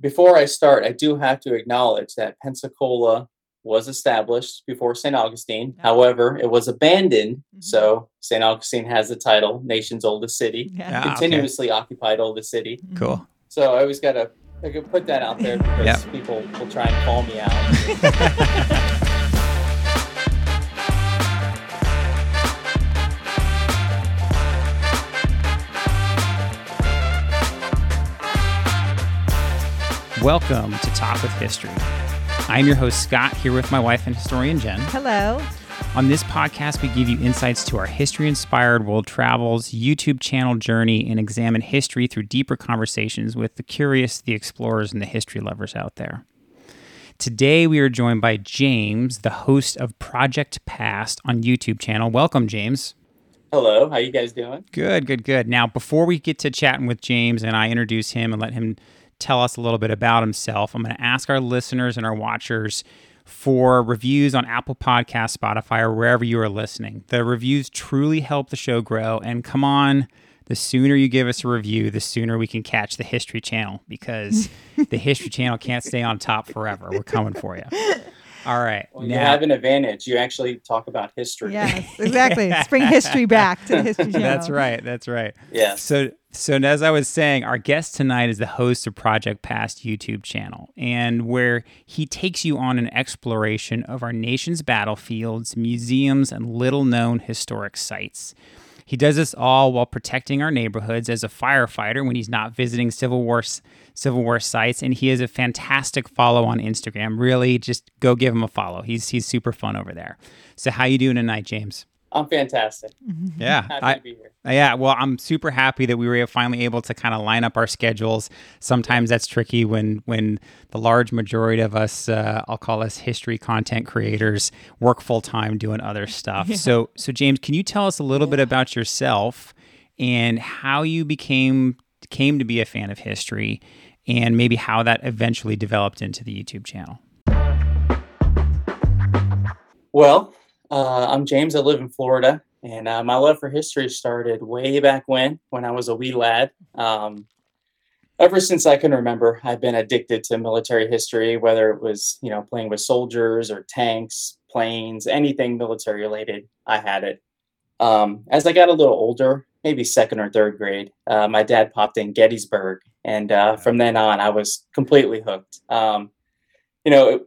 before I start, I do have to acknowledge that Pensacola was established before St. Augustine. Yeah. However, it was abandoned. Mhm. So St. Augustine has the title nation's oldest city, Yeah. Yeah. Ah, okay. continuously occupied oldest city. Cool. So I always got to I could put that out there because Yep. people will try and call me out. Welcome to Talk with History. I'm your host, Scott, here with my wife and historian, Jen. Hello. On this podcast, we give you insights to our history inspired world travels, YouTube channel journey, and examine history through deeper conversations with the curious, the explorers, and the history lovers out there. Today, we are joined by James, the host of Project Past on YouTube channel. Welcome, James. Hello, how you guys doing? Good, good, good. Now, before we get to chatting with James and I introduce him and let him tell us a little bit about himself, I'm going to ask our listeners and our watchers for reviews on Apple Podcast, Spotify, or wherever you are listening. The reviews truly help the show grow. And come on, the sooner you give us a review, the sooner we can catch the History Channel because the History Channel can't stay on top forever. We're coming for you. All right. Well, you have an advantage. You actually talk about history. Yes, exactly. Let's bring history back to the History Channel. that's right. That's right. Yes. So, so as I was saying, our guest tonight is the host of Project Past YouTube channel, and where he takes you on an exploration of our nation's battlefields, museums, and little-known historic sites. He does this all while protecting our neighborhoods as a firefighter when he's not visiting Civil War Civil War sites, and he is a fantastic follow on Instagram. Really, just go give him a follow. He's he's super fun over there. So, how you doing tonight, James? I'm fantastic. Yeah, Happy I, to be here. yeah, well, I'm super happy that we were finally able to kind of line up our schedules. Sometimes that's tricky when when the large majority of us, uh, I'll call us history content creators, work full time doing other stuff. So, so James, can you tell us a little bit about yourself and how you became came to be a fan of history, and maybe how that eventually developed into the YouTube channel? Well, uh, I'm James. I live in Florida, and uh, my love for history started way back when, when I was a wee lad. Um, ever since I can remember, I've been addicted to military history, whether it was you know playing with soldiers or tanks, planes, anything military related. I had it. Um, as I got a little older, maybe second or third grade, uh, my dad popped in Gettysburg, and uh, from then on, I was completely hooked. Um, you know, it,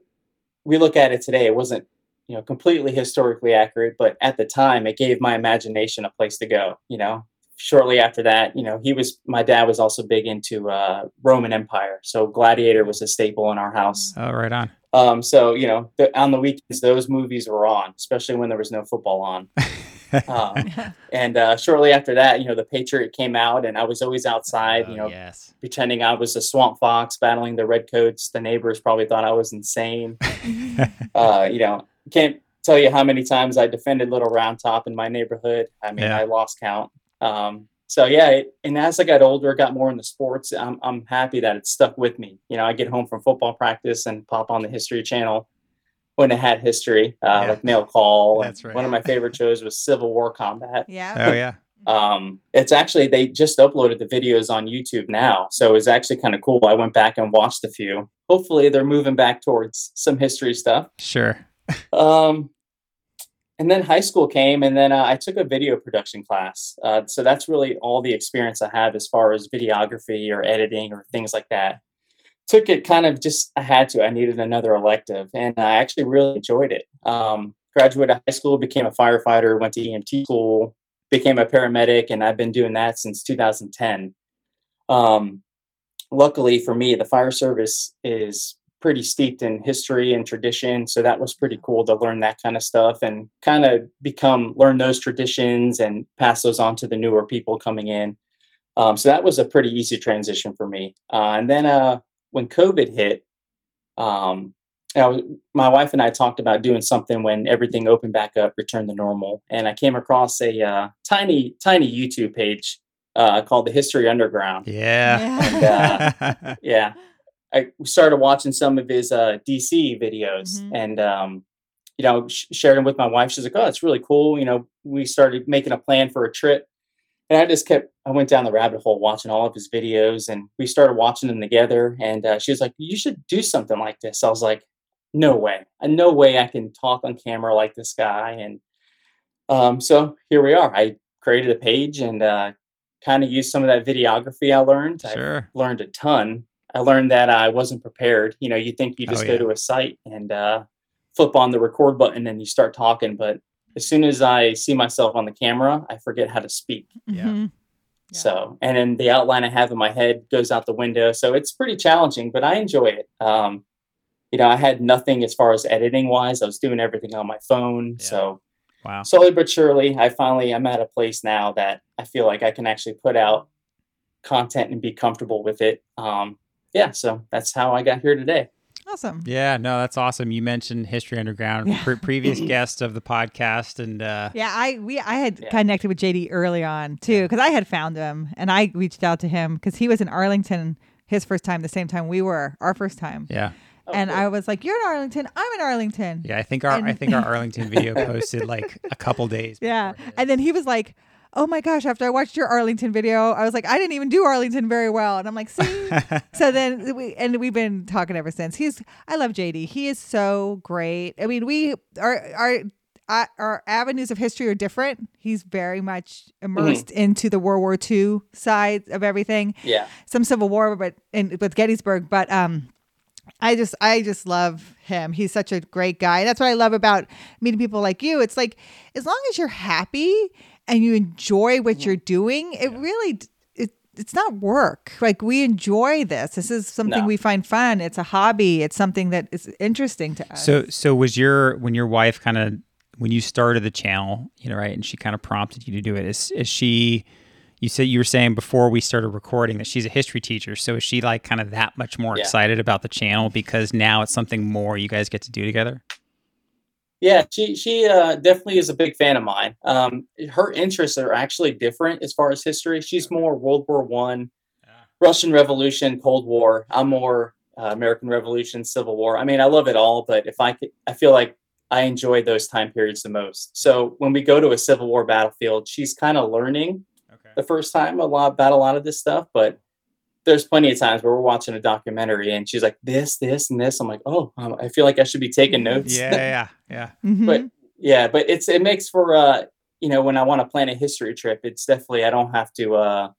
we look at it today; it wasn't you know completely historically accurate but at the time it gave my imagination a place to go you know? Shortly after that you know he was my dad was also big into uh, roman empire so gladiator was a staple in our house. Oh, right on. um, so you know the, on the weekends those movies were on especially when there was no football on. Um, and uh, shortly after that you know the patriot came out and i was always outside you Oh, know yes. pretending i was a swamp fox battling the redcoats the neighbors probably thought i was insane. Uh, you know, can't tell you how many times I defended Little Round Top in my neighborhood. I mean, Yeah. I lost count. Um, so yeah, it, and as I got older, got more into sports. I'm I'm happy that it stuck with me. You know, I get home from football practice and pop on the History Channel when it had history, uh, Yeah. like Mail Call. and That's right. One of my favorite shows was Civil War Combat. yeah. Oh, yeah. Um, it's actually they just uploaded the videos on YouTube now, so it's actually kind of cool. I went back and watched a few. Hopefully, they're moving back towards some history stuff. Sure. Um, and then high school came, and then uh, I took a video production class. Uh, so that's really all the experience I have as far as videography or editing or things like that. Took it kind of just I had to. I needed another elective, and I actually really enjoyed it. Um, graduated high school, became a firefighter, went to EMT school, became a paramedic, and I've been doing that since 2010. Um, luckily for me, the fire service is pretty steeped in history and tradition. So that was pretty cool to learn that kind of stuff and kind of become learn those traditions and pass those on to the newer people coming in. Um, so that was a pretty easy transition for me. Uh, and then uh, when COVID hit, um, I was, my wife and I talked about doing something when everything opened back up, returned to normal. And I came across a uh, tiny, tiny YouTube page uh, called the History Underground. Yeah. Yeah. I started watching some of his uh, DC videos Mhm. and, um, you know, sh- them with my wife. She's like, oh, it's really cool. You know, we started making a plan for a trip. and I just kept, I went down the rabbit hole watching all of his videos and we started watching them together. And uh, she was like, you should do something like this. I was like, no way, uh, no way I can talk on camera like this guy. And um, so here we are. I created a page and uh, kind of used some of that videography I learned. Sure. I learned a ton. I learned that I wasn't prepared. You know, you think you Oh, just yeah. go to a site and uh, flip on the record button and you start talking, but as soon as I see myself on the camera, I forget how to speak. Yeah. Mhm. Yeah. So, and then the outline I have in my head goes out the window. So it's pretty challenging, but I enjoy it. Um, you know, I had nothing as far as editing wise. I was doing everything on my phone. Yeah. So Wow. slowly but surely, I finally I'm at a place now that I feel like I can actually put out content and be comfortable with it. Um, yeah, so that's how I got here today. Awesome. Yeah, no, that's awesome. You mentioned History Underground, Yeah. pre- previous guest of the podcast, and uh, Yeah, I we I had Yeah. connected with JD early on too because I had found him and I reached out to him because he was in Arlington his first time the same time we were our first time yeah, Oh, and cool. I was like you're in Arlington I'm in Arlington yeah. I think our I think our Arlington video posted like a couple days. yeah and then he was like oh my gosh after I watched your Arlington video I was like I didn't even do Arlington very well and I'm like see so then we and we've been talking ever since. He's I love JD. He is so great. I mean, we our our uh, our avenues of history are different. He's very much immersed into the World War II side of everything. yeah, Some Civil War, but in with Gettysburg. But um, I just I just love him. He's such a great guy. That's what I love about meeting people like you. It's like as long as you're happy and you enjoy what you're doing, it really it, it's not work. Like we enjoy this. This is something No. we find fun. It's a hobby. It's something that is interesting to us. So so was your when your wife kind of when you started the channel, you know, right, and she kind of prompted you to do it. Is is she? You said you were saying before we started recording that she's a history teacher. So is she like kind of that much more Yeah. excited about the channel because now it's something more you guys get to do together? Yeah. She she uh, definitely is a big fan of mine. Um, her interests are actually different as far as history. She's more World War One, Russian Revolution, Cold War. I'm more uh, American Revolution, Civil War. I mean, I love it all, but if I could, I feel like I enjoy those time periods the most. So when we go to a Civil War battlefield, she's kind of learning Okay. the first time a lot about a lot of this stuff, but there's plenty of times where we're watching a documentary and she's like this, this, and this. I'm like, oh, um, I feel like I should be taking notes. Yeah, yeah, yeah. Mhm. but yeah, but it's it makes for uh, you know, when I want to plan a history trip, it's definitely I don't have to uh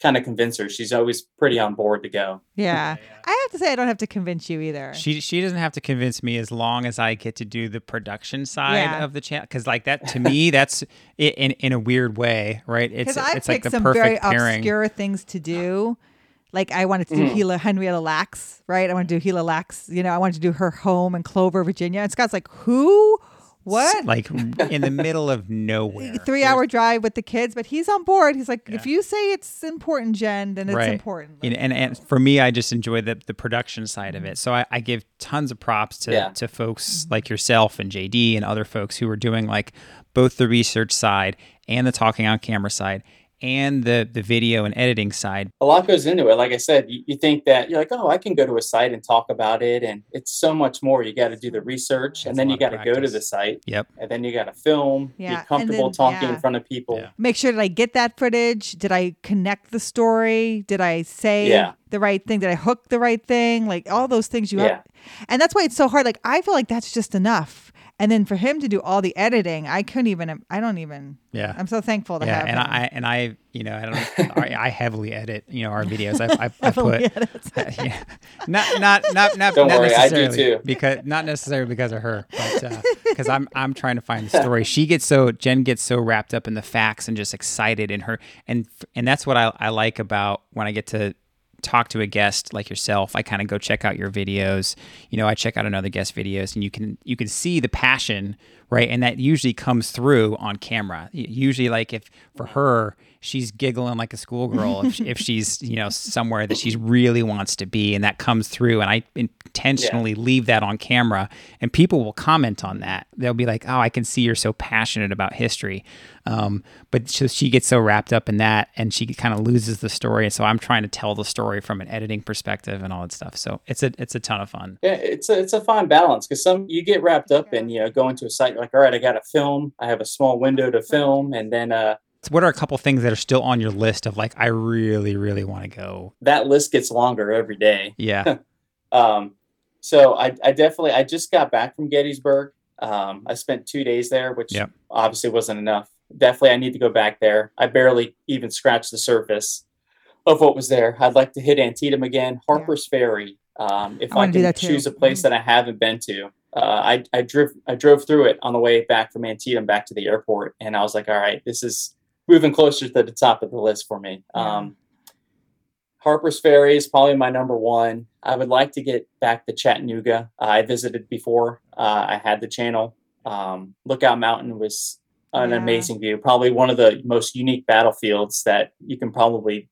kind of convince her. She's always pretty on board to go. yeah. I have to say I don't have to convince you either. She she doesn't have to convince me as long as I get to do the production side Yeah. of the channel because like that to me that's i in in a weird way right it's Because I it's like the some very perfect pairing obscure things to do. Like I wanted to do Mhm. Gila Henrietta Lacks, right? I want to do Gila Lacks. You know, I wanted to do her home in Clover, Virginia. And Scott's like, who? What? like in the middle of nowhere Three hour drive with the kids, but he's on board. He's like, if you say it's important, Jen, then it's Right. important. and, and and for me I just enjoy the the production side of it so I, I give tons of props to Yeah. to folks like yourself and JD and other folks who are doing like both the research side and the talking on camera side and the the video and editing side A lot goes into it. Like I said, you, you think that you're like, oh, I can go to a site and talk about it, and it's so much more. You got to do the research, It's and then you got to go to the site, yep and then you got to film, Yeah, be comfortable then- talking yeah. in front of people. Yeah. Make sure that I get that footage. Did I connect the story? Did I say Yeah. the right thing? Did I hook the right thing? Like all those things you Yeah. have. And that's why it's so hard. Like I feel like that's just enough. And then for him to do all the editing, I couldn't even. I don't even. yeah I'm so thankful to yeah have and him. I and I you know I don't I, I heavily edit you know our videos I I, I Heavily put edit. yeah. not not not not, Don't not worry, I do necessarily too. because not necessarily because of her but uh, because I'm I'm trying to find the story she gets so Jen gets so wrapped up in the facts and just excited in her and and that's what I, I like about when I get to talk to a guest like yourself I kind of go check out your videos. You know I check out another guest videos and you can you can see the passion right? And that usually comes through on camera. Usually like if for her she's giggling like a schoolgirl if, if she's you know somewhere that she really wants to be and that comes through and i intentionally leave that on camera and people will comment on that. They'll be like oh i can see you're so passionate about history. Um, but so she gets so wrapped up in that and she kind of loses the story and so i'm trying to tell the story from an editing perspective and all that stuff. So it's a it's a ton of fun. Yeah, it's a it's a fine balance because some you get wrapped up in you know going to a site you're like all right I got to film I have a small window to film and then uh what are a couple things that are still on your list of like I really really want to go? That list gets longer every day. Yeah. Um, so I, I definitely I just got back from Gettysburg. Um, I spent two days there, which Yep. obviously wasn't enough. Definitely, I need to go back there. I barely even scratched the surface of what was there. I'd like to hit Antietam again, Harper's Ferry. Um, if I I, can choose a place Mhm. that I haven't been to, uh, I I drove I drove through it on the way back from Antietam back to the airport, and I was like, all right, this is moving closer to the top of the list for me. Yeah. Um, Harper's Ferry is probably my number one. I would like to get back to Chattanooga. Uh, I visited before. Uh, I had the channel. Um, Lookout Mountain was an Yeah. amazing view. Probably one of the most unique battlefields that you can probably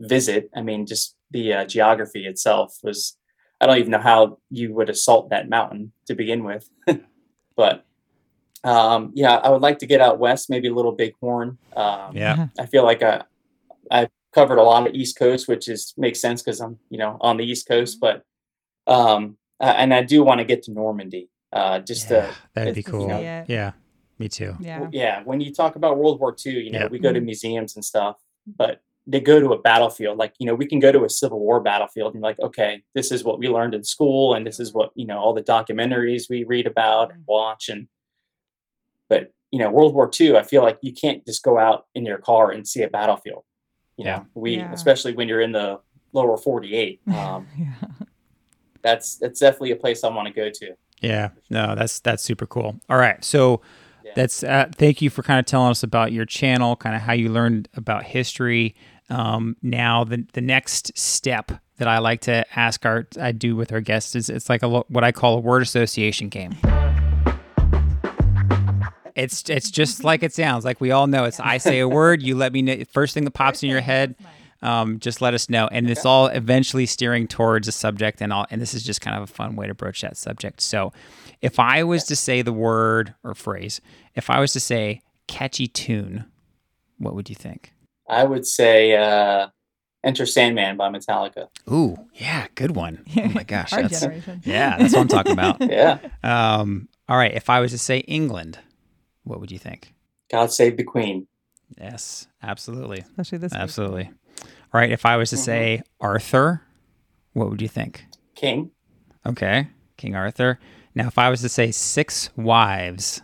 visit. I mean, just the uh, geography itself was. I don't even know how you would assault that mountain to begin with, but um, yeah, I would like to get out west, maybe a little Bighorn. Um, Yeah. I feel like I, I've covered a lot of East Coast, which is makes sense because I'm you know on the East Coast, but um, uh, and I do want to get to Normandy. Uh, just Yeah, to that'd be cool. see it. Yeah. Me too. Yeah. yeah, when you talk about World War II, you know Yeah. we go to Mhm. museums and stuff, but they go to a battlefield. Like you know we can go to a Civil War battlefield and like okay, this is what we learned in school, and this is what you know all the documentaries we read about and watch and. But you know World War II, I feel like you can't just go out in your car and see a battlefield. You Yeah. know, we Yeah. especially when you're in the lower 48. Um, yeah. that's that's definitely a place I want to go to. Yeah. No, that's that's super cool. All right. So Yeah. that's uh, thank you for kind of telling us about your channel, kind of how you learned about history. Um, now the the next step that I like to ask our I do with our guests is it's like a what I call a word association game. It's it's just like it sounds. Like we all know, it's I say a word, you let me know. First thing that pops in your head, um, just let us know. And it's all eventually steering towards a subject, and all. And this is just kind of a fun way to broach that subject. So, if I was to say the word or phrase, if I was to say catchy tune, what would you think? I would say uh, Enter Sandman by Metallica. Ooh, yeah, good one. Oh my gosh, Our that's generation. yeah, that's what I'm talking about. Yeah. Um, all right, if I was to say England, what would you think? God Save the Queen. Yes, absolutely, Especially this week. absolutely. All right, if I was to mm-hmm. say Arthur, what would you think? King. Okay, King Arthur. Now, if I was to say Six Wives,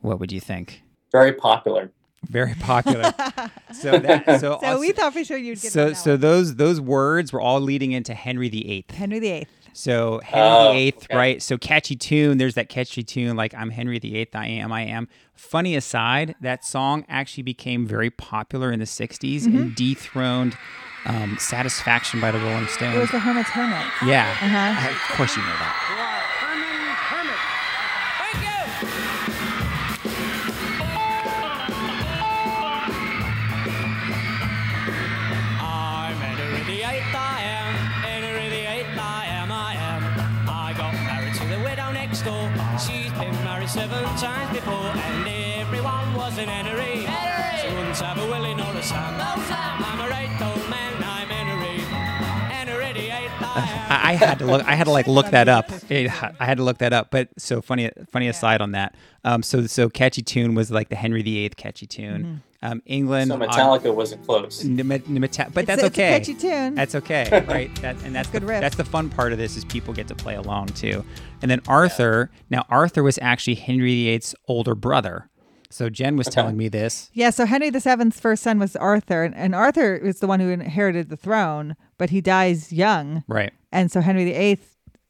what would you think? Very popular. Very popular. so that so So we thought for sure you'd get so that so one. those those words were all leading into Henry VIII. Henry VIII. So Henry Oh, VIII, okay. right? So catchy tune. There's that catchy tune like I'm Henry VIII. I am. I am. Funny aside, that song actually became very popular in the '60s and dethroned um, "Satisfaction" by the Rolling Stones. It was the Herman's Hermit. yeah, Uh-huh. I- of course you know that. Times before, and everyone was an Henry. She wouldn't have a Willie nor a Sam. I'm a right old man, I'm Henry. Henry the Eighth, I am. I, I had to look. I had to like look that up. It- I had to look that up. But so funny. Funny aside on that. Um. So so catchy tune was like the Henry VIII catchy tune. Um. England. So uh, Metallica wasn't close. N- Met- Meta- but It's that's a- it's a okay. catchy tune. That's okay, right? That and that's Good the, riff. that's the fun part of this is people get to play along too. And then Arthur. Now Arthur was actually Henry VIII's older brother. So Jen was Okay. telling me this. Yeah, so Henry VII's first son was Arthur, and, and Arthur is the one who inherited the throne, but he dies young, Right. and so Henry VIII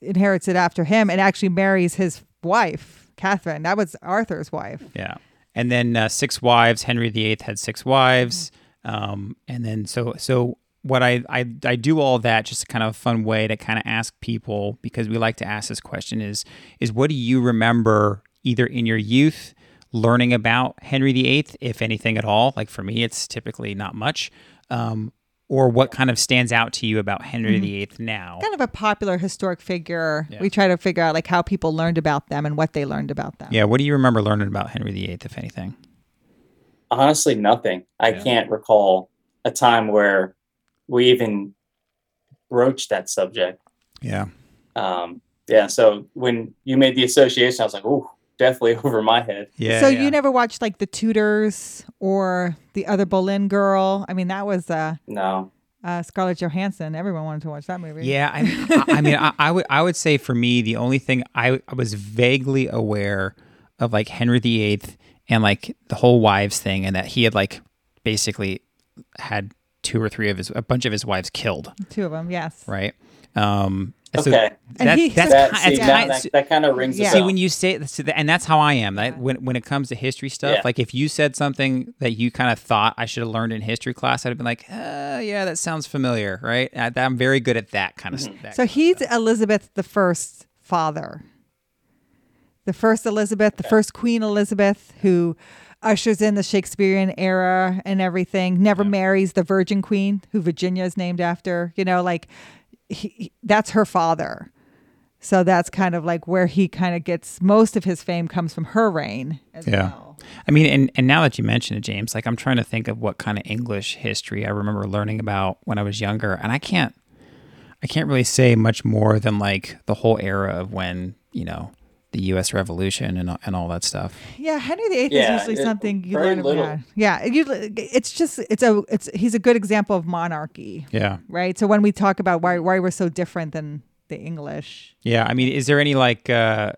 inherits it after him and actually marries his wife, Catherine. That was Arthur's wife. Yeah. And then uh, six wives. Henry VIII had six wives. Um, and then so so what I, I I do all that just a kind of a fun way to kind of ask people because we like to ask this question is is what do you remember either in your youth learning about Henry VIII, if anything at all? Like for me, it's typically not much. Um, or what kind of stands out to you about Henry VIII now? Kind of a popular historic figure. Yeah. We try to figure out like how people learned about them and what they learned about them. Yeah. What do you remember learning about Henry VIII, if anything? Honestly, nothing. I Yeah. can't recall a time where we even broached that subject. Yeah. Um, yeah. So when you made the association, I was like, "Ooh, definitely over my head. Yeah. so yeah. you never watched like the Tudors or the other Boleyn girl? I mean, that was uh, No. uh, Scarlett Johansson. Everyone wanted to watch that movie. Yeah, I, I, I mean, I, I would I would say for me, the only thing I, I was vaguely aware of like Henry VIII and like the whole wives thing, and that he had like basically had two or three of his a bunch of his wives killed, two of them. Yes. right? Um, so Okay. That, he- that's That, ki- see, it's that, kind- that, that kind of rings Yeah. a See when you say and that's how I am. That when when it comes to history stuff, Yeah. like if you said something that you kind of thought I should have learned in history class, I'd have been like, uh, yeah, that sounds familiar, right? I, I'm very good at that kind of Mm-hmm. stuff. So he's Elizabeth the first father. The first Elizabeth, the first Queen Elizabeth, who ushers in the Shakespearean era and everything, never marries the Virgin Queen, who Virginia is named after. You know, like he, that's her father. So that's kind of like where he kind of gets most of his fame comes from her reign as Yeah. well. I mean, and, and now that you mention it, James, like I'm trying to think of what kind of English history I remember learning about when I was younger, and I can't, I can't really say much more than like the whole era of when you know the U.S. Revolution and and all that stuff. Yeah, Henry VIII Yeah, is usually it- something you very learn about. little. Yeah, you, it's just it's a it's he's a good example of monarchy. Yeah, right? So when we talk about why why we're so different than the English, yeah. I mean, is there any like uh,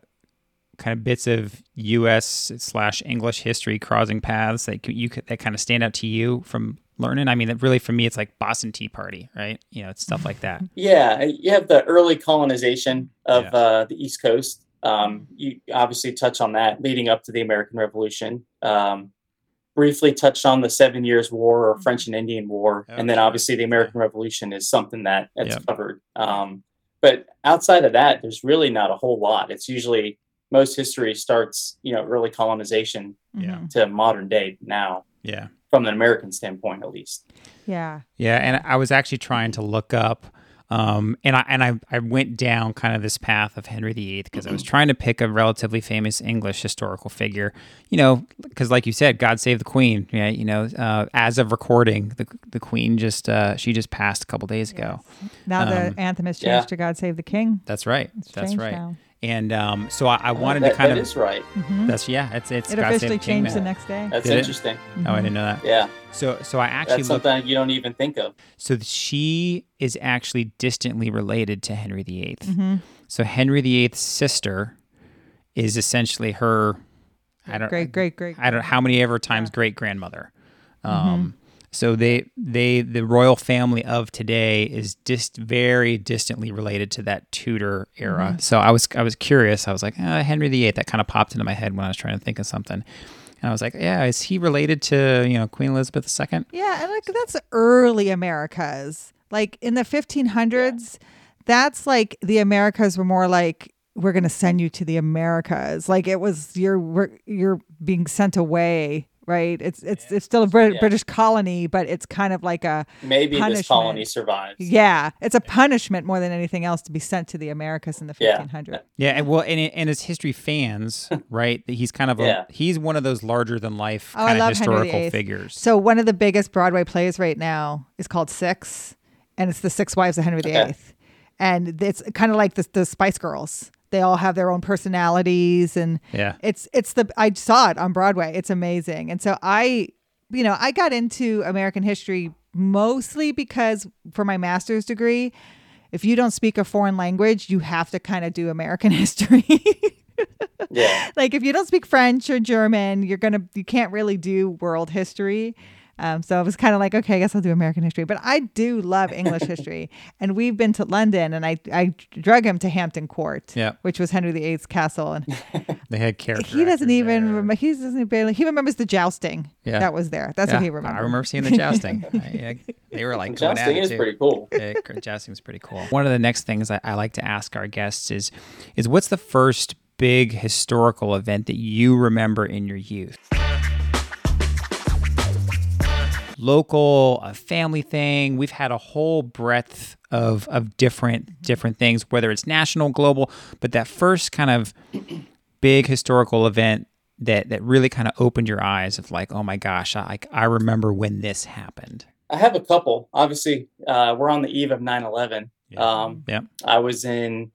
kind of bits of U.S. slash English history crossing paths that you that kind of stand out to you from learning? I mean, really for me, it's like Boston Tea Party, right? You know, it's stuff like that. Yeah, you have the early colonization of Yeah. uh, the East Coast. Um, you obviously touch on that leading up to the American Revolution. Um, briefly touched on the Seven Years' War or French and Indian War, Oh, and then obviously the American Revolution is something that that's Yep. covered. Um, but outside of that, there's really not a whole lot. It's usually most history starts, you know, early colonization Yeah. Mhm. to modern day now, Yeah. from an American standpoint at least. yeah, Yeah, and I was actually trying to look up, um, and I and I, I went down kind of this path of Henry VIII because I was trying to pick a relatively famous English historical figure, you know, because like you said, God save the Queen. Yeah, you know, uh, as of recording, the the Queen just uh, she just passed a couple days ago. now Um, the anthem has changed yeah. to "God Save the King." That's right. It's That's right. now. And um, so I, I wanted that, to kind that of. That is right. Mhm. that's yeah, it's it's It God officially the King changed the next day. That's Did it? interesting. Oh, I didn't know that. Yeah, So so I actually that's looked. something you don't even think of. So she is actually distantly related to Henry VIII. Mhm. So Henry VIII's sister is essentially her. I don't. Great, great, great. I don't know how many ever times great grandmother. Mm-hmm. Um, So they they the royal family of today is just very distantly related to that Tudor era. Mm-hmm. So I was I was curious. I was like uh, Henry VIII. That kind of popped into my head when I was trying to think of something. And I was like, yeah, is he related to you know Queen Elizabeth II? Yeah, and like that's early Americas. Like in the 1500s, that's like the Americas were more like we're going to send you to the Americas. Like it was you're you're being sent away, right? It's it's it's still a Brit- Yeah. British colony, but it's kind of like a Maybe Punishment. this colony survives. yeah, it's a punishment more than anything else to be sent to the Americas in the 1500s. Yeah, and well, and, and as history fans, right? He's kind of a Yeah. he's one of those larger than life Oh, kind of historical figures. So one of the biggest Broadway plays right now is called Six, and it's the Six Wives of Henry VIII, Okay. and it's kind of like the, the Spice Girls. They all have their own personalities, and Yeah. it's it's the I saw it on Broadway. It's amazing, and so I, you know, I got into American history mostly because for my master's degree, if you don't speak a foreign language, you have to kind of do American history. Yeah. like if you don't speak French or German, you're gonna you can't really do world history. Um, so I was kind of like, okay, I guess I'll do American history, but I do love English history. And we've been to London, and I I drug him to Hampton Court, Yeah. which was Henry VIII's castle, and They had character. he doesn't even remember. He doesn't barely. He remembers the jousting Yeah. that was there. That's Yeah, what he remembers. I remember seeing the jousting. I, I- they were like going at Jousting it is too. pretty cool. Yeah, jousting was pretty cool. One of the next things I, I like to ask our guests is, is what's the first big historical event that you remember in your youth? Local, a family thing. We've had a whole breadth of of different different things, whether it's national, global, but that first kind of big historical event that that really kind of opened your eyes of like, oh my gosh, I I remember when this happened. I have a couple. Obviously, uh, we're on the eve of 9 11. Um, Yeah. I was in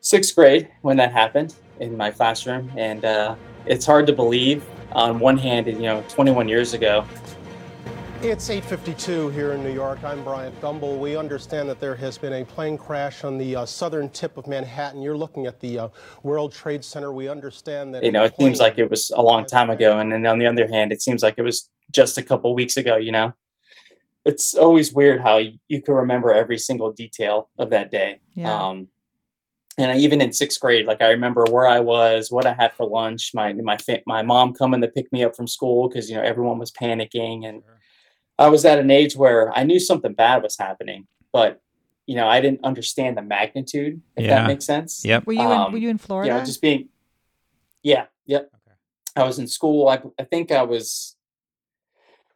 sixth grade when that happened. in my classroom, and uh, it's hard to believe. On one hand, you know, 21 years ago, It's 8:52 here in New York. I'm Bryant Gumbel. We understand that there has been a plane crash on the uh, southern tip of Manhattan. You're looking at the uh, World Trade Center. We understand that you know, it seems like it was a long time ago, and then on the other hand, it seems like it was just a couple weeks ago. You know, it's always weird how you, you can remember every single detail of that day. Yeah. Um, and I, even in sixth grade, like I remember where I was, what I had for lunch, my my fa- my mom coming to pick me up from school because you know everyone was panicking, and I was at an age where I knew something bad was happening, but you know I didn't understand the magnitude. If Yeah. that makes sense. Yep. Were you in, Um, were you in Florida? You know, just being. Yeah. Yep. I was in school. I, I think I was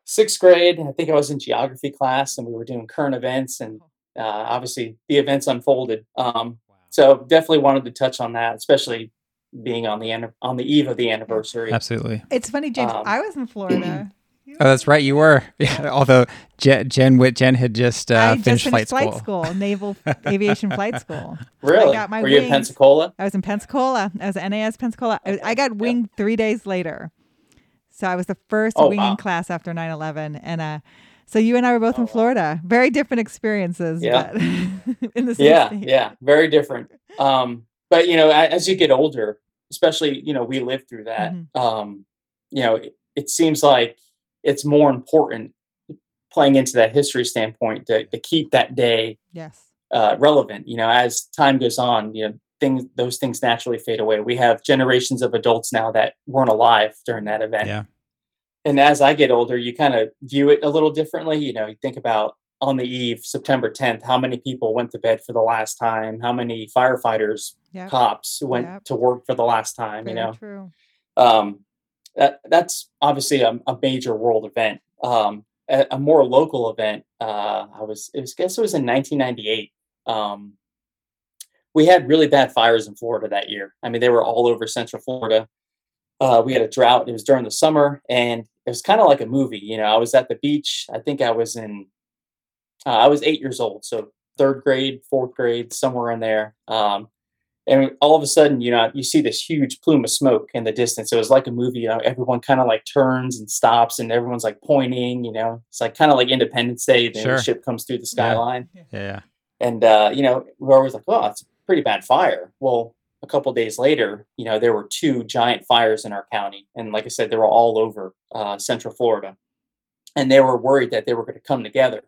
sixth grade. I think I was in geography class, and we were doing current events, and uh, obviously the events unfolded. Um, so definitely wanted to touch on that, especially being on the anni- on the eve of the anniversary. Absolutely. it's funny, James. um, I was in Florida. Oh, that's right. You were. Yeah, although Jen, Jen, Jen had just uh, I just finished, finished flight, school. Naval Aviation Flight School. Really? got my were you in. Pensacola? I was in Pensacola. I was at NAS Pensacola. I, I got winged three days later. So I was the first Oh, winging wow. class after 9 11. And uh, so you and I were both Oh, in wow. Florida. Very different experiences. Yeah. But in the same yeah state. yeah very different um but you know as you get older especially you know we lived through that Mhm. um you know it, it seems like it's more important playing into that history standpoint to, to keep that day Yes. uh, relevant you know as time goes on you know things those things naturally fade away we have generations of adults now that weren't alive during that event Yeah. and as I get older, you kind of view it a little differently. You know, you think about on the eve, September 10th, how many people went to bed for the last time? How many firefighters, Yep. cops went Yep. to work for the last time? Very you know, true. um, that that's obviously a, a major world event. Um, a, a more local event, uh, I was, it was, I guess it was in 1998. Um, we had really bad fires in Florida that year. I mean, they were all over Central Florida. Uh, we had a drought. It was during the summer, and it was kind of like a movie. You know, I was at the beach. I think I was in, uh, I was eight years old, so third grade, fourth grade, somewhere in there. Um, and all of a sudden, you know, you see this huge plume of smoke in the distance. It was like a movie. You know, everyone kind of like turns and stops, and everyone's like pointing. You know, it's like kind of like Independence Day. Then Sure. the ship comes through the skyline, Yeah. and uh, you know, we're always like, "Oh, it's a pretty bad fire." Well, a couple days later, you know, there were two giant fires in our county, and like I said, they were all over uh, Central Florida, and they were worried that they were going to come together.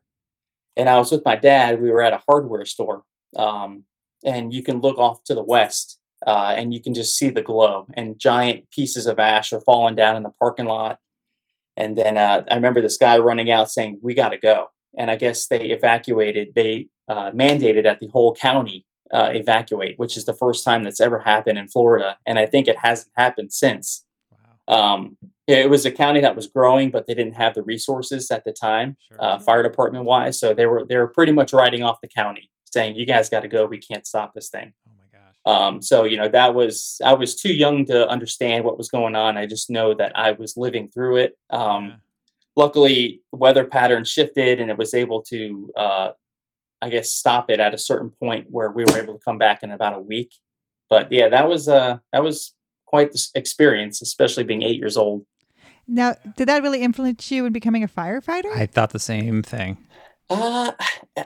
And I was with my dad. We were at a hardware store, um, and you can look off to the west, uh, and you can just see the glow, and giant pieces of ash are falling down in the parking lot. And then uh, I remember this guy running out saying, "We got to go." And I guess they evacuated. They uh, mandated that the whole county uh, evacuate, which is the first time that's ever happened in Florida, and I think it hasn't happened since. Um, it was a county that was growing, but they didn't have the resources at the time, Sure. uh, fire department wise. So they were they were pretty much writing off the county, saying, "You guys got to go. We can't stop this thing." oh my gosh. Um, so you know that was I was too young to understand what was going on. I just know that I was living through it. Um, Yeah. Luckily, the weather pattern shifted, and it was able to, uh, I guess, stop it at a certain point where we were able to come back in about a week. But yeah, that was uh, that was quite the experience, especially being eight years old. Now, did that really influence you in becoming a firefighter? I thought the same thing. Uh,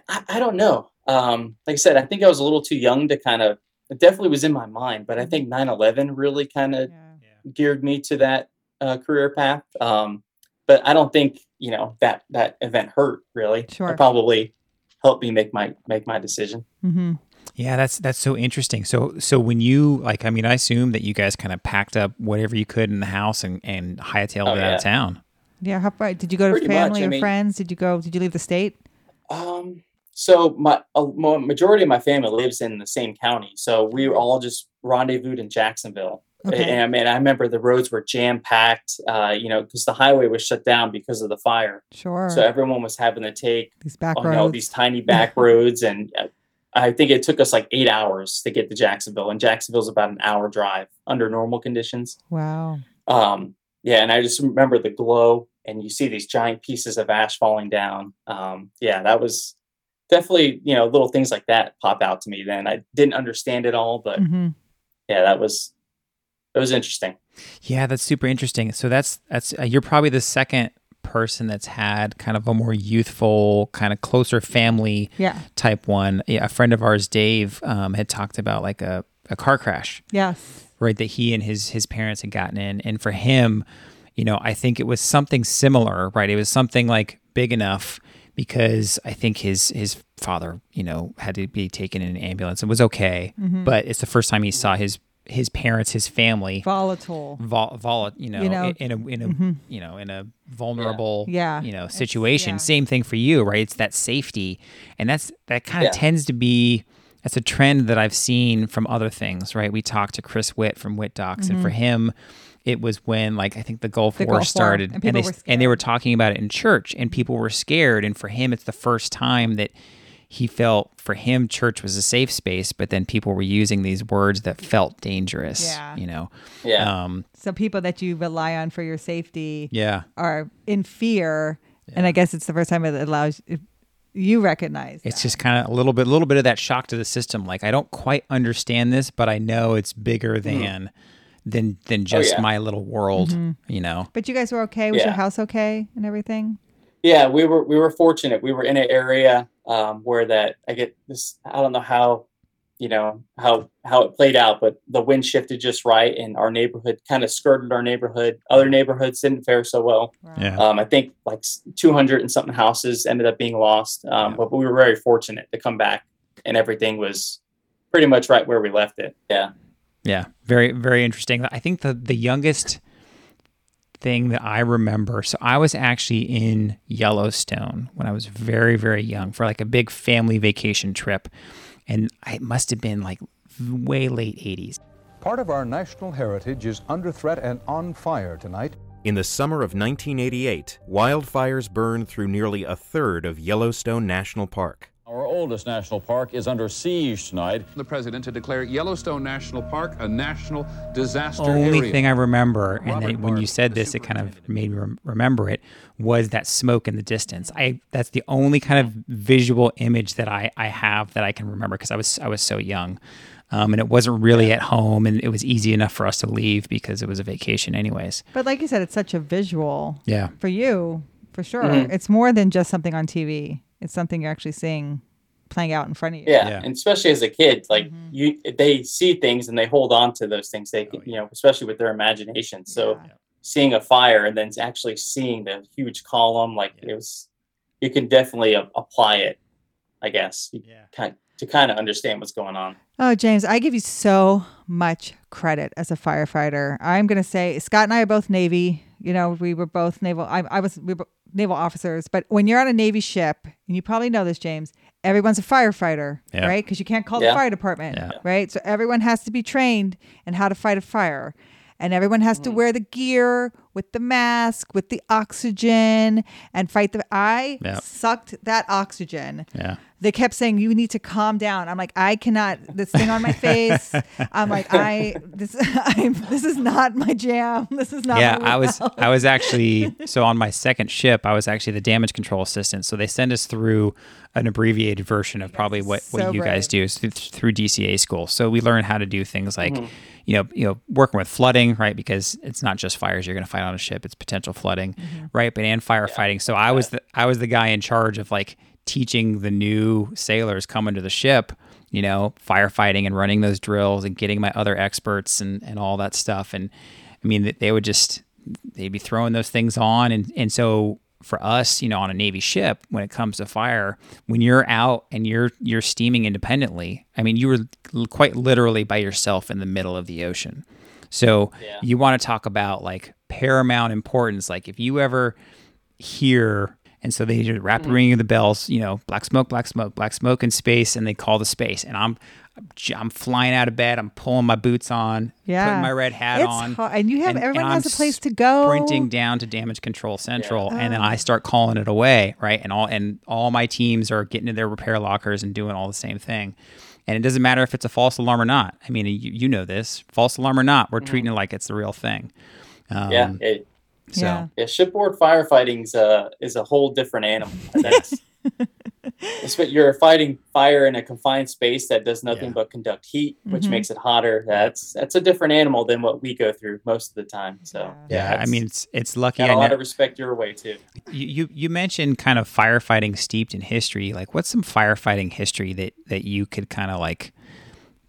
I, I don't know. Um, like I said, I think I was a little too young to kind of. It definitely was in my mind, but I think 9/11 really kind of Yeah. geared me to that uh, career path. Um, but I don't think you know that that event hurt really. Sure. It probably helped me make my make my decision. Mm-hmm. Yeah, that's that's so interesting. So so when you like, I mean, I assume that you guys kind of packed up whatever you could in the house and and hightailed Oh, it out yeah. of town. Yeah. How far did you go to Pretty much, family I or mean- friends? Did you go? Did you leave the state? Um, so my a majority of my family lives in the same county, so we were all just rendezvoused in Jacksonville. Okay. And I mean, I remember the roads were jam packed, uh, you know, because the highway was shut down because of the fire. Sure. So everyone was having to take These back on roads. you know, these tiny back roads, and uh, I think it took us like eight hours to get to Jacksonville, and Jacksonville's about an hour drive under normal conditions. wow. Um, yeah, and I just remember the glow, and you see these giant pieces of ash falling down. Um, yeah, that was definitely you know little things like that pop out to me. Then I didn't understand it all, but hmm yeah, that was it was interesting. Yeah, that's super interesting. So that's that's uh, you're probably the second person that's had kind of a more youthful, kind of closer family Yeah. type one. Yeah, a friend of ours, Dave, um, had talked about like a, a car crash, Yes. right? That he and his his parents had gotten in, and for him, you know, I think it was something similar, right? It was something like big enough because I think his his father, you know, had to be taken in an ambulance and was okay, Mm-hmm. but it's the first time he saw his his parents, his family Volatile. vol, vol you know, You know, in a in a you know in a vulnerable Yeah. you know situation. yeah. Same thing for you, right? It's that safety, and that's that kind of Yeah. tends to be that's a trend that I've seen from other things, right? We talked to Chris Witt from Witt Docs, and for him. It was when, like, I think the Gulf Mm-hmm. The War Gulf War, started, and and, they were and they were talking about it in church, and people were scared. And for him, it's the first time that he felt for him church was a safe space, but then people were using these words that felt dangerous. Yeah. You know. Yeah. Um, So people that you rely on for your safety yeah. are in fear, and I guess it's the first time it allows it, you recognize. It's that. just kind of a little bit, a little bit of that shock to the system. Like I don't quite understand this, but I know it's bigger than than than just yeah. my little world. You know. But you guys were okay. Was your house okay and everything? Yeah, we were we were fortunate. We were in an area um, where that I get this. I don't know how, you know how how it played out, but the wind shifted just right, and our neighborhood kind of skirted our neighborhood. Other neighborhoods didn't fare so well. Yeah. Um, I think like two hundred and something houses ended up being lost, um, Yeah. but we were very fortunate to come back, and everything was pretty much right where we left it. Yeah. Yeah, very very interesting. I think the the youngest thing that I remember. So I was actually in Yellowstone when I was very very young for like a big family vacation trip, and it must have been like way late '80s. Part of our national heritage is under threat and on fire tonight. In the summer of 1988, wildfires burned through nearly a third of Yellowstone National Park. Our oldest national park is under siege tonight. the president to declare Yellowstone National Park a national disaster only area. thing I remember, and Robert then when you said this, it kind of made me rem- remember it, was that smoke in the distance. I that's the only kind of visual image that I, I have that I can remember because I was I was so young, um, and it wasn't really at home, and it was easy enough for us to leave because it was a vacation, anyways. But like you said, it's such a visual Yeah, for you, for sure. Mhm. It's more than just something on TV. It's something you're actually seeing playing out in front of you. Yeah. Yeah. And especially as a kid, like Mhm. you, they see things and they hold on to those things. They, Oh, you know, especially with their imagination. So Yeah. seeing a fire and then actually seeing the huge column, like Yeah. it was, you can definitely a- apply it, I guess, you Yeah. kind to kind of understand what's going on. Oh, James, I give you so much credit as a firefighter. I'm going to say Scott and I are both Navy. You know, we were both naval. I, I was we were naval officers. But when you're on a Navy ship, and you probably know this, James, everyone's a firefighter, Yeah. right? Because you can't call Yeah. the fire department, Yeah. right? So everyone has to be trained in how to fight a fire. And everyone has to mm. wear the gear with the mask, with the oxygen, and fight the. I Yeah. sucked that oxygen yeah. They kept saying you need to calm down. I'm like, I cannot. This thing on my face. I'm like, I this I'm this is not my jam. This is not. yeah my i was i was actually so on my second ship i was actually the damage control assistant so they send us through an abbreviated version of probably what, what so you guys do is through, through dca school so we learn how to do things like mm-hmm. you know you know working with flooding right because it's not just fires you're going to fight on a ship it's potential flooding mm-hmm. right but and firefighting so i was the i was the guy in charge of like teaching the new sailors coming to the ship you know, firefighting and running those drills and getting my other experts and, and all that stuff. And I mean, they would just, they'd be throwing those things on. And, and so for us, you know, on a Navy ship, when it comes to fire, when you're out and you're, you're steaming independently, I mean, you were quite literally by yourself in the middle of the ocean. So Yeah. you want to talk about like paramount importance. Like if you ever hear and so they just rapid ringing of the bells, you know, black smoke, black smoke, black smoke in space, and they call the space. And I'm, I'm flying out of bed. I'm pulling my boots on, Yeah. putting my red hat It's on, hard- and you have- everyone has a place to go. Sprinting down to Damage Control Central, and Oh. then I start calling it away, right? And all and all my teams are getting to their repair lockers and doing all the same thing. And it doesn't matter if it's a false alarm or not. I mean, you, you know this, false alarm or not, we're treating it like it's the real thing. Um, yeah. It, So Yeah. yeah. Shipboard firefighting's uh, is a whole different animal. That's, It's what you're fighting fire in a confined space that does nothing Yeah. but conduct heat, which Mhm. makes it hotter. That's that's a different animal than what we go through most of the time. So Yeah, I mean it's it's lucky got I a lot know, of respect your way too. you, you you mentioned kind of firefighting steeped in history. Like what's some firefighting history that that you could kind of like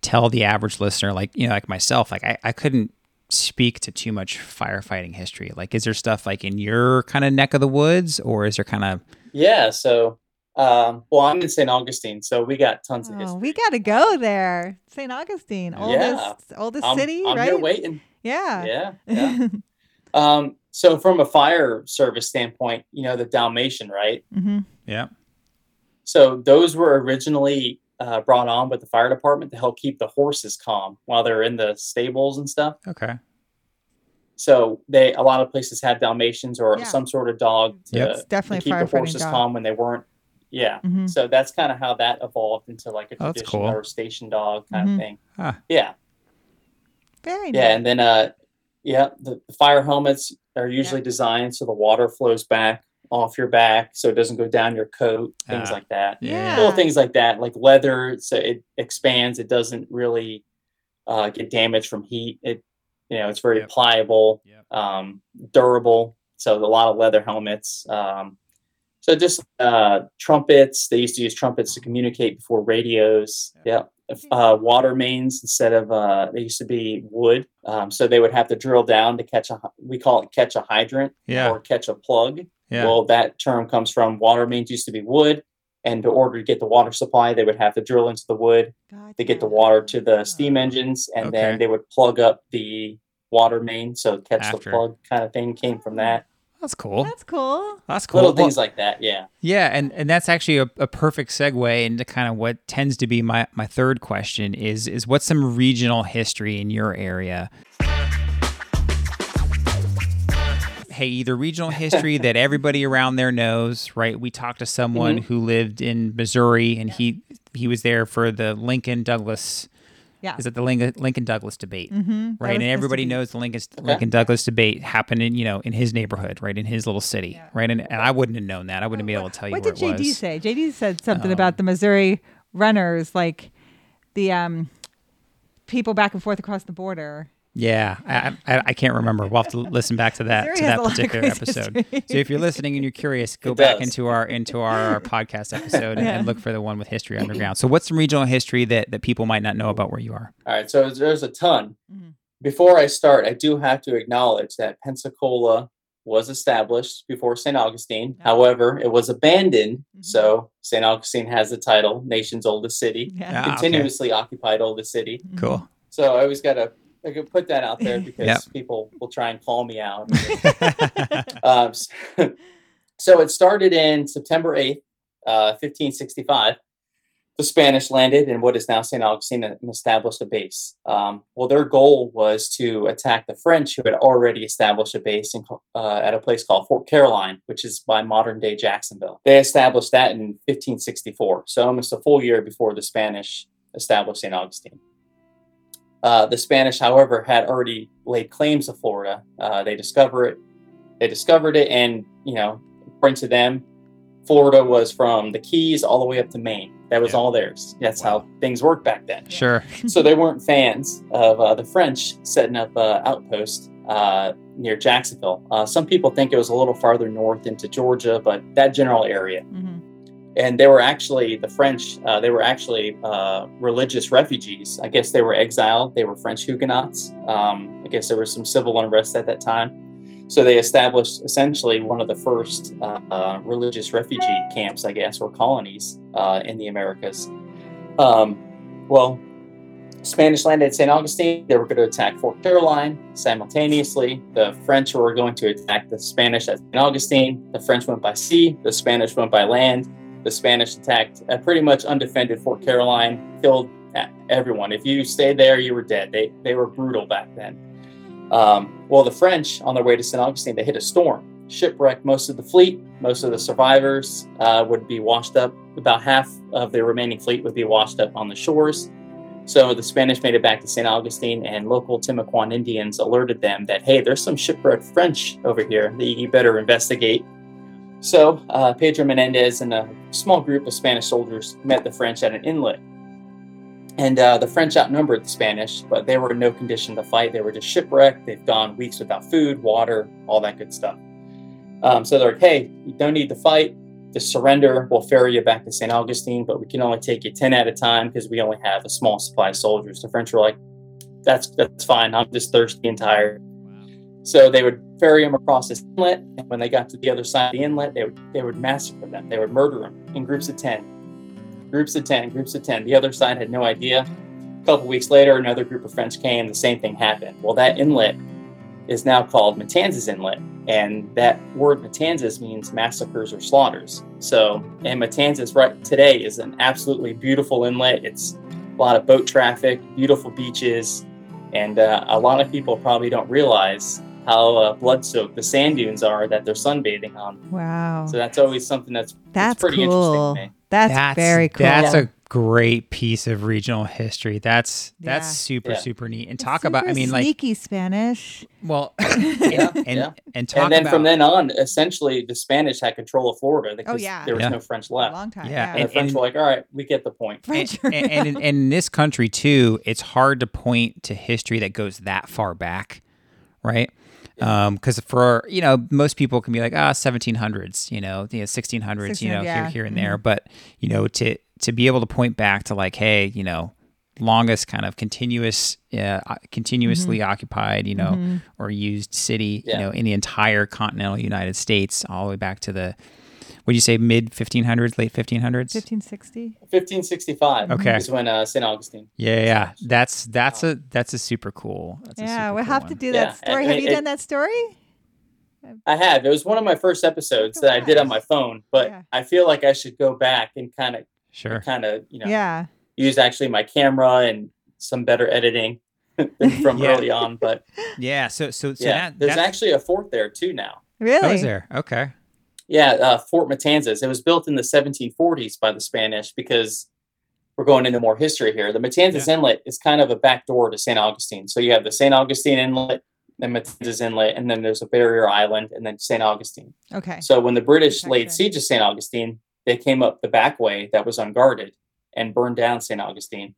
tell the average listener like, you know, like myself, like I, I couldn't speak to too much firefighting history. Like is there stuff like in your kind of neck of the woods or is there kind of Yeah. So, um, well, I'm in St. Augustine, so we got tons of Oh, history. we got to go there. St. Augustine, oldest Yeah. oldest I'm, city, I'm right? here waiting. Yeah. Yeah. Yeah. um, so from a fire service standpoint, you know the Dalmatian, right? Mm-hmm. Yeah. So those were originally uh, brought on with the fire department to help keep the horses calm while they're in the stables and stuff. Okay. So they a lot of places had Dalmatians or Yeah. some sort of dog to, Yep. It's to definitely keep the horses dog. calm when they weren't. Yeah. Mhm. So that's kind of how that evolved into like a Oh, that's tradition cool. or station dog kind Mhm. of thing. Huh. Yeah. Very Yeah, nice. and then uh, yeah, the, the fire helmets are usually designed so the water flows back off your back, so it doesn't go down your coat, things Ah. like that. Yeah. Little things like that, like leather, so it expands. It doesn't really uh, get damaged from heat. It, you know, it's very Yep. pliable, Yep. um, durable. So a lot of leather helmets. Um, so just uh, trumpets. They used to use trumpets to communicate before radios. Yeah. Uh, water mains instead of uh, they used to be wood. Um, so they would have to drill down to catch a. We call it catch a hydrant Yeah. or catch a plug. Yeah. Well, that term comes from water mains used to be wood, and in order to get the water supply, they would have to drill into the wood to get the water to the steam engines, and Okay. then they would plug up the water main. So catch After. the plug kind of thing came from that. That's cool. That's cool. That's cool. Little Well- things like that, yeah. Yeah, and, and that's actually a, a perfect segue into kind of what tends to be my, my third question is is what's some regional history in your area? Hey, either regional history that everybody around there knows, right? We talked to someone Mhm. who lived in Missouri and he he was there for the Lincoln Douglas Yeah. is it the Lincoln, Douglas debate? Mm-hmm. right? And everybody knows the Lincoln Okay. Lincoln Douglas debate happened in you know in his neighborhood, right, in his little city, right? And, and I wouldn't have known that. I wouldn't be able to tell you What did JD was. say? JD said something Um, about the Missouri runners, like the um people back and forth across the border. Yeah, I, I, I can't remember. We'll have to listen back to that Missouri to that a lot of particular episode. history. So if you're listening and you're curious, go It back does. into our into our podcast episode and, Yeah. and look for the one with History Underground. So what's some regional history that that people might not know about where you are? All right, so there's a ton. Mhm. Before I start, I do have to acknowledge that Pensacola was established before St. Augustine. Yeah. However, it was abandoned, Mhm. so St. Augustine has the title nation's oldest city, Yeah. Ah, okay. continuously occupied oldest city. Mhm. Cool. So I always got to I could put that out there because Yep. people will try and call me out. um, s- so it started in September 8th, uh, 1565. The Spanish landed in what is now St. Augustine and established a base. Um, well, their goal was to attack the French, who had already established a base in, uh, at a place called Fort Caroline, which is by modern day Jacksonville. They established that in 1564, so almost a full year before the Spanish established St. Augustine. Uh, the Spanish, however, had already laid claims to Florida. Uh, they discover it. They discovered it, and you know, according to them, Florida was from the Keys all the way up to Maine. That was Yeah. all theirs. That's how things worked back then. Sure. so they weren't fans of uh, the French setting up uh, outposts uh, near Jacksonville. Uh, some people think it was a little farther north into Georgia, but that general area Mhm. And they were actually the French. Uh, they were actually uh, religious refugees. I guess they were exiled. They were French Huguenots. Um, I guess there was some civil unrest at that time, so they established essentially one of the first uh, uh, religious refugee camps, I guess, or colonies uh, in the Americas. Um, well, Spanish landed at St. Augustine. They were going to attack Fort Caroline simultaneously. The French were going to attack the Spanish at St. Augustine. The French went by sea. The Spanish went by land the Spanish attacked a pretty much undefended Fort Caroline, killed e- everyone. If you stayed there, you were dead. They they were brutal back then. Um, well, the French, on their way to St. Augustine, they hit a storm, shipwrecked most of the fleet. Most of the survivors uh, would be washed up. About half of the remaining fleet would be washed up on the shores. So the Spanish made it back to St. Augustine, and local Timucuan Indians alerted them that hey, there's some shipwrecked French over here that you better investigate. So uh, Pedro Menendez and a small group of Spanish soldiers met the French at an inlet. And uh, the French outnumbered the Spanish, but they were in no condition to fight. They were just shipwrecked. They've gone weeks without food, water, all that good stuff. Um, so they're like, hey, you don't need to fight. Just surrender. We'll ferry you back to St. Augustine, but we can only take you 10 at a time because we only have a small supply of soldiers. The French were like, that's, that's fine. I'm just thirsty and tired. So they would ferry them across this inlet, and when they got to the other side of the inlet, they would they would massacre them. They would murder them in groups of ten, groups of ten, groups of ten. The other side had no idea. A couple weeks later, another group of French came. The same thing happened. Well, that inlet is now called Matanzas Inlet, and that word Matanzas means massacres or slaughters. So, and Matanzas right today is an absolutely beautiful inlet. It's a lot of boat traffic, beautiful beaches, and uh, a lot of people probably don't realize how uh, blood soaked the sand dunes are that they're sunbathing on. Wow. So that's always something that's That's pretty cool. interesting to me. That's, very cool. That's a great piece of regional history. That's that's Yeah. super Yeah. super neat. And talk about I mean like sneaky Spanish. well Yeah, and yeah. and talk And then about from then on, essentially, the Spanish had control of Florida because Oh, yeah. there was Yeah. no French A left. long time. Yeah, Yeah. And, the French and- were like, all right, we get the point. French. and, and, and in, and in this country too, it's hard to point to history that goes that far back, right? Because for you know, most people can be like, ah, 1700s, you know, know, 1600s, you know, yeah. here, here, and there. But you know, to to be able to point back to like, hey, you know, longest kind of continuous, uh, continuously occupied, you know, or used city, Yeah. you know, in the entire continental United States, all the way back to the, would you say mid 1500s, late 1500s? 1560. 1565 Okay. is when uh, St. Augustine. Yeah, yeah, that's that's a that's a super cool. That's Yeah, super we'll cool have to one. do Yeah, that story. and Have it- you it- done that story? I have. It was one of my first episodes that I did on my phone, but Yeah. I feel like I should go back and kind of, Sure. kind of, you know, Yeah. use actually my camera and some better editing from Yeah. early on. But Yeah. So so so yeah, that there's that's, actually a fort there too now. Really? Oh, is there? Okay. Yeah, uh, Fort Matanzas. It was built in the 1740s by the Spanish because we're going into more history here. The Matanzas Inlet is kind of a back door to St. Augustine. So you have the St. Augustine Inlet, then Matanzas Inlet, and then there's a barrier island, and then St. Augustine. Okay. So when the British laid siege to St. Augustine, they came up the back way that was unguarded and burned down St. Augustine.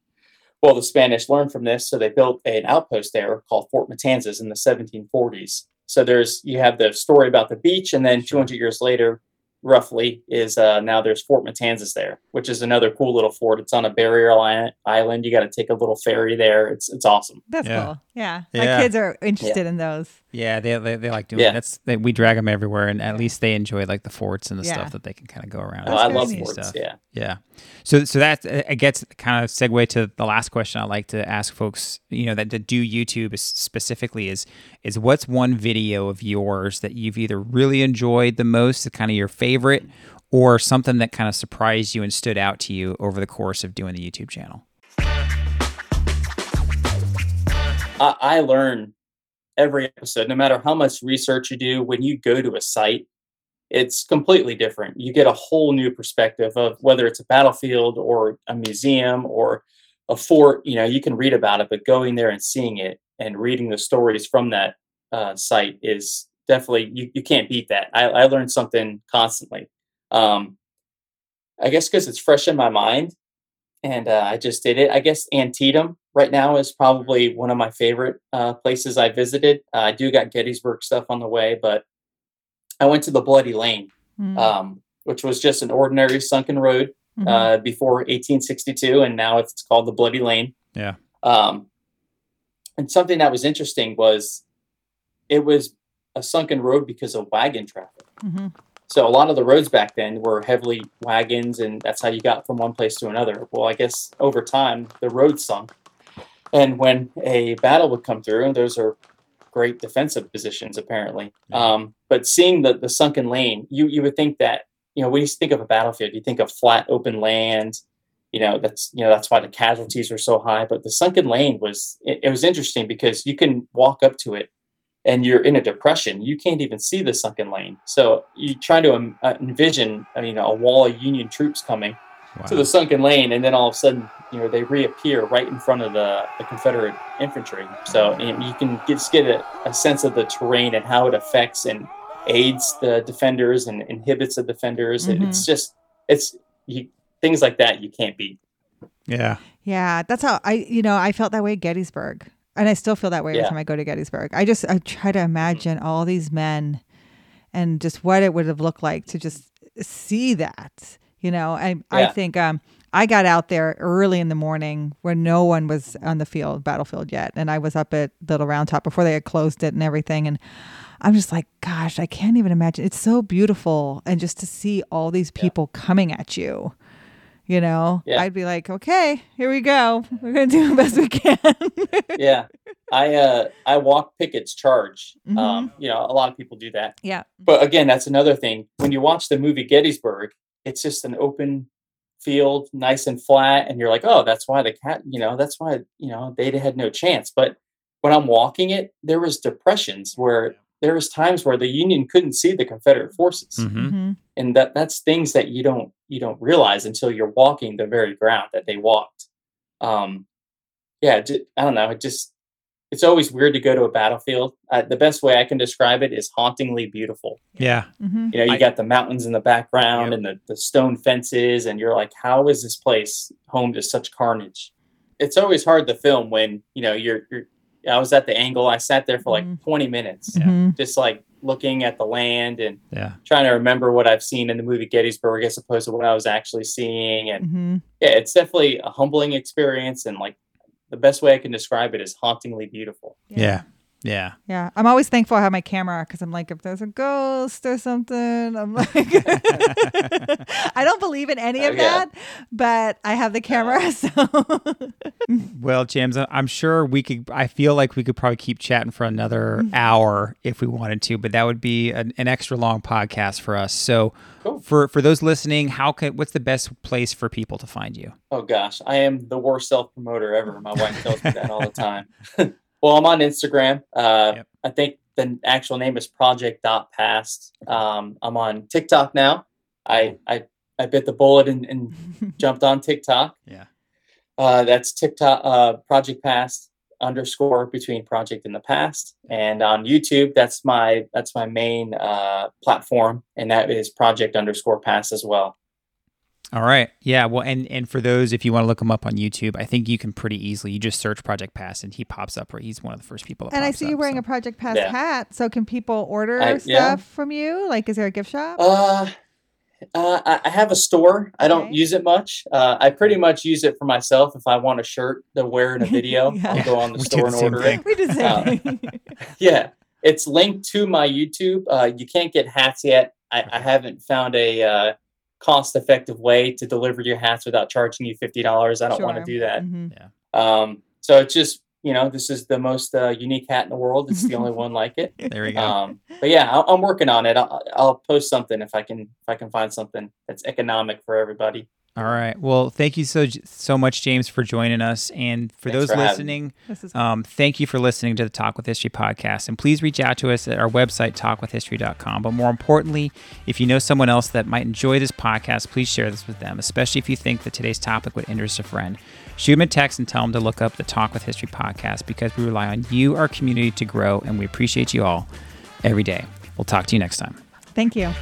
Well, the Spanish learned from this, so they built an outpost there called Fort Matanzas in the 1740s. So there's you have the story about the beach, and then 200 years later, roughly, is uh, now there's Fort Matanzas there, which is another cool little fort. It's on a barrier li- island. You got to take a little ferry there. It's it's awesome. That's Yeah. cool. Yeah. Yeah. My kids are interested in those. Yeah, they they, they like doing Yeah. that's they, we drag them everywhere, and at least they enjoy like the forts and the Yeah. stuff that they can kind of go around. Oh, I love neat. forts. stuff. Yeah. Yeah. So so that uh, it gets kind of segue to the last question I like to ask folks, you know, that, that do YouTube specifically is is what's one video of yours that you've either really enjoyed the most, kind of your favorite, or something that kind of surprised you and stood out to you over the course of doing the YouTube channel? I, I learn every episode, no matter how much research you do, when you go to a site, it's completely different. You get a whole new perspective of whether it's a battlefield or a museum or a fort. You know, you can read about it, but going there and seeing it and reading the stories from that uh, site is definitely you, you can't beat that. I, I learned something constantly. Um, I guess because it's fresh in my mind, and uh, I just did it. I guess Antietam right now is probably one of my favorite uh, places I visited. Uh, I do got Gettysburg stuff on the way, but I went to the Bloody Lane, Mm. um, which was just an ordinary sunken road Mhm. uh, before 1862, and now it's called the Bloody Lane. Yeah. Um, and something that was interesting was it was a sunken road because of wagon traffic. Mhm. So a lot of the roads back then were heavily wagons, and that's how you got from one place to another. Well, I guess over time the roads sunk, and when a battle would come through, and those are great defensive positions apparently. Um, but seeing the the sunken lane, you you would think that you know when you think of a battlefield, you think of flat open land. You know that's you know that's why the casualties were so high. But the sunken lane was it, it was interesting because you can walk up to it and you're in a depression, you can't even see the sunken lane. So you try to um, uh, envision, you know, a wall of Union troops coming to the sunken lane, and then all of a sudden, you know, they reappear right in front of the, the Confederate infantry. So you, you can get, just get a, a sense of the terrain and how it affects and aids the defenders and inhibits the defenders. It- Mm-hmm. It's just it's you, things like that you can't beat. Yeah. Yeah, that's how I, you know, I felt that way at Gettysburg, and I still feel that way every Yeah. time I go to Gettysburg. I just, I try to imagine all these men, and just what it would have looked like to just see that. You know, I, I think, um, I got out there early in the morning when no one was on the field, battlefield yet, and I was up at Little Round Top before they had closed it and everything, and I'm just like, gosh, I can't even imagine. It's so beautiful, and just to see all these people coming at you you know Yeah. i'd be like okay here we go we're gonna do the best we can yeah. I uh I walk Pickett's charge. Mm-hmm. Um, you know, a lot of people do that. yeah But again, that's another thing. When you watch the movie Gettysburg, it's just an open field, nice and flat, and you're like, oh, that's why the cat, you know, that's why you know they had no chance. But when I'm walking it, there was depressions where there was times where the Union couldn't see the Confederate forces, hmm Mhm. and that that's things that you don't you don't realize until you're walking the very ground that they walked. Um, yeah, I don't know. It just it's always weird to go to a battlefield. Uh, the best way I can describe it is hauntingly beautiful. Yeah. Mhm. You know, you I- got the mountains in the background Yep. and the, the stone fences, and you're like, how is this place home to such carnage? It's always hard to film when, you know, you're, you're I was at the angle, I sat there for like Mhm. 20 minutes, Mhm. just like looking at the land and Yeah. trying to remember what I've seen in the movie Gettysburg as opposed to what I was actually seeing. And Mhm. yeah, it's definitely a humbling experience. And like the best way I can describe it is hauntingly beautiful. Yeah. Yeah. Yeah Yeah. i'm always thankful i have my camera because i'm like if there's a ghost or something i'm like i don't believe in any of yeah. that but i have the camera uh. so Well, James, I- I'm sure we could. I feel like we could probably keep chatting for another mm. hour if we wanted to, but that would be an, an extra long podcast for us. So, Cool. for for those listening, how can what's the best place for people to find you? Oh gosh, I am the worst self promoter ever. My wife tells me that all the time. well, I'm on Instagram. Uh, Yep. I think the actual name is Project Dot Past. Um, I'm on TikTok now. I I, I bit the bullet and, and jumped on TikTok. Yeah. Uh, that's TikTok uh, Project Past underscore between project and the past and on youtube that's my that's my main uh platform and that is project underscore past as well All right. Yeah. Well, and and for those, if you want to look him up on YouTube, I think you can pretty easily. You just search Project Past, and he pops up. Or he's one of the first people. That and i see you up, wearing so. a project past Yeah. hat so can people order I- stuff yeah. from you like is there a gift shop Uh, uh, I- I have a store. I don't Okay. use it much. Uh, I pretty much use it for myself. If I want a shirt to wear in a video, Yeah. I'll go on the We store the and same order thing. it. we did the same Uh. Yeah, it's linked to my YouTube. Uh, you can't get hats yet. I, I haven't found a uh, cost-effective way to deliver your hats without charging you fifty dollars. I don't want to do that. Mhm. Um, so it's just you know, this is the most uh, unique hat in the world. It's the only one like it. There we go. Um, but yeah, I'll, I'm working on it. I'll, I'll post something if I can if I can find something that's economic for everybody. All right. Well, thank you so so much, James, for joining us, and for Thanks those for listening. Um, thank you for listening to the Talk with History podcast. And please reach out to us at our website, talkwithhistory.com. But more importantly, if you know someone else that might enjoy this podcast, please share this with them, especially if you think that today's topic would interest a friend. Shoot them a text and tell them to look up the Talk with History podcast because we rely on you, our community, to grow, and we appreciate you all every day. We'll talk to you next time. Thank you.